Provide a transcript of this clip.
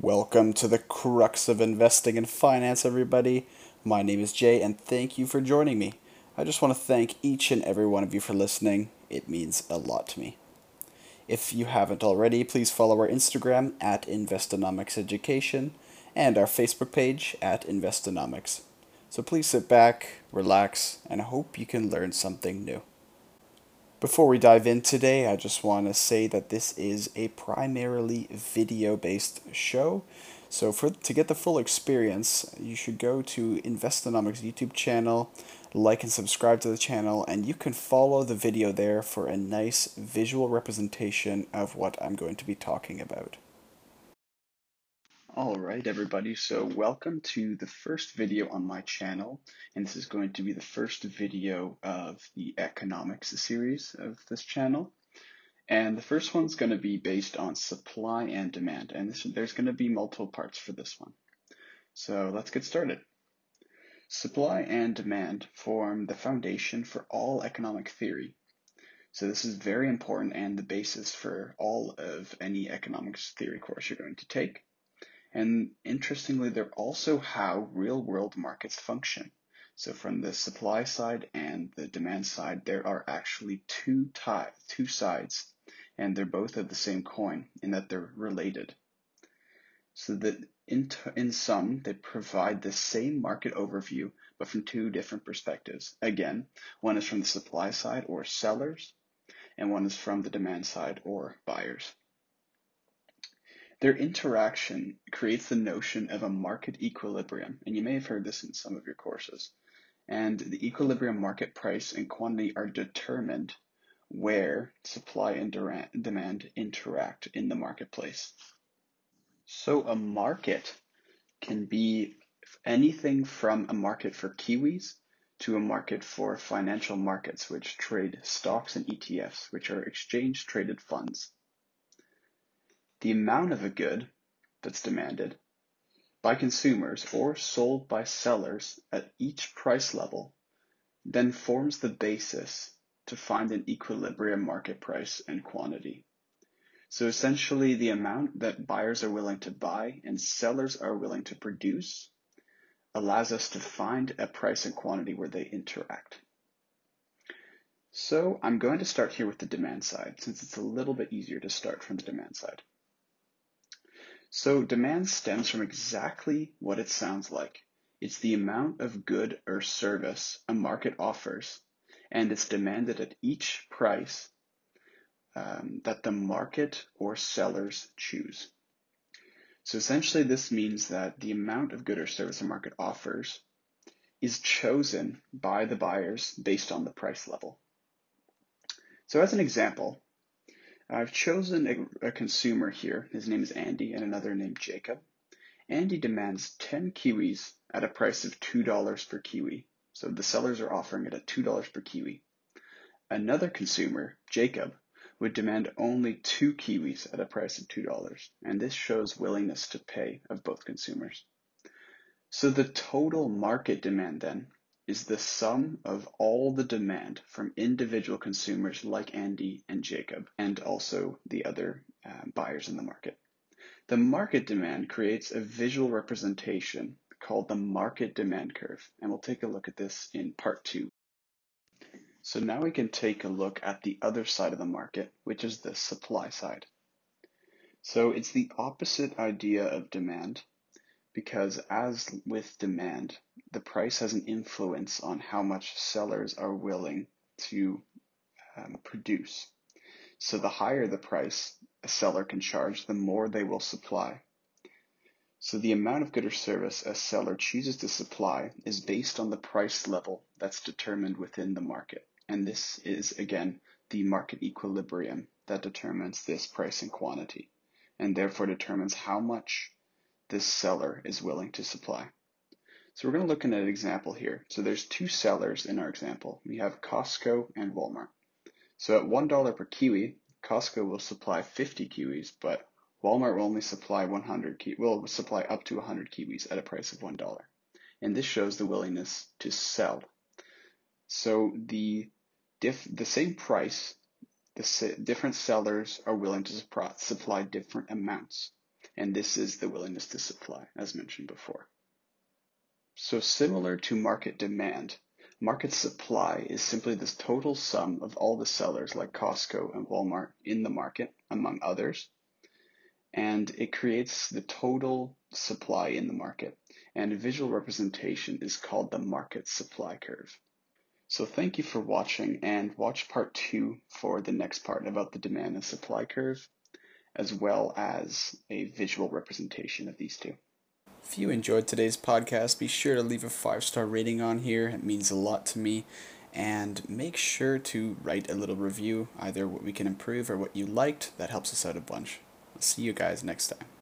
Welcome to the crux of investing and finance, everybody. My name is Jay, and thank you for joining me. I just want to thank each and every one of you for listening. It means a lot to me. If you haven't already, please follow our Instagram at Investonomics Education and our Facebook page at Investonomics. So please sit back, relax, and hope you can learn something new. Before we dive in today, I just want to say that this is a primarily video-based show. So for to get the full experience, you should go to Investonomics YouTube channel, like and subscribe to the channel, and you can follow the video there for a nice visual representation of what I'm going to be talking about. All right, everybody. So welcome to the first video on my channel, and this is going to be the first video of the economics series of this channel. And the first one's going to be based on supply and demand, and this, there's going to be multiple parts for this one. So let's get started. Supply and demand form the foundation for all economic theory. So this is very important and the basis for all of any economics theory course you're going to take. And interestingly, they're also how real world markets function. So from the supply side and the demand side, there are actually two, tie, two sides, and they're both of the same coin in that they're related. So that in, in sum, they provide the same market overview, but from two different perspectives. Again, one is from the supply side or sellers, and one is from the demand side or buyers. Their interaction creates the notion of a market equilibrium, and you may have heard this in some of your courses. And the equilibrium market price and quantity are determined where supply and demand interact in the marketplace. So a market can be anything from a market for kiwis to a market for financial markets, which trade stocks and ETFs, which are exchange traded funds the amount of a good that's demanded by consumers or sold by sellers at each price level then forms the basis to find an equilibrium market price and quantity. So essentially the amount that buyers are willing to buy and sellers are willing to produce allows us to find a price and quantity where they interact. So I'm going to start here with the demand side since it's a little bit easier to start from the demand side. So demand stems from exactly what it sounds like. It's the amount of good or service a market offers, and it's demanded at each price um, that the market or sellers choose. So essentially, this means that the amount of good or service a market offers is chosen by the buyers based on the price level. So as an example, I've chosen a, a, consumer here. His name is Andy and another named Jacob. Andy demands 10 kiwis at a price of $2 per kiwi. So the sellers are offering it at $2 per kiwi. Another consumer, Jacob, would demand only two kiwis at a price of $2. And this shows willingness to pay of both consumers. So the total market demand then is the sum of all the demand from individual consumers like Andy and Jacob, and also the other uh, buyers in the market. The market demand creates a visual representation called the market demand curve, and we'll take a look at this in part two. So now we can take a look at the other side of the market, which is the supply side. So it's the opposite idea of demand, because as with demand, the price has an influence on how much sellers are willing to um, produce. So the higher the price a seller can charge, the more they will supply. So the amount of good or service a seller chooses to supply is based on the price level that's determined within the market. And this is, again, the market equilibrium that determines this price and quantity, and therefore determines how much this seller is willing to supply. So we're going to look at an example here. So there's two sellers in our example. We have Costco and Walmart. So at $1 per kiwi, Costco will supply 50 kiwis, but Walmart will only supply 100 ki will supply up to 100 kiwis at a price of $1. And this shows the willingness to sell. So the diff the same price, the different sellers are willing to supply different amounts. and this is the willingness to supply, as mentioned before. So similar to market demand, market supply is simply the total sum of all the sellers like Costco and Walmart in the market, among others, and it creates the total supply in the market. And a visual representation is called the market supply curve. So thank you for watching and watch part two for the next part about the demand and supply curve, as well as a visual representation of these two. If you enjoyed today's podcast, be sure to leave a five star rating on here. It means a lot to me. And make sure to write a little review, either what we can improve or what you liked. That helps us out a bunch. I'll see you guys next time.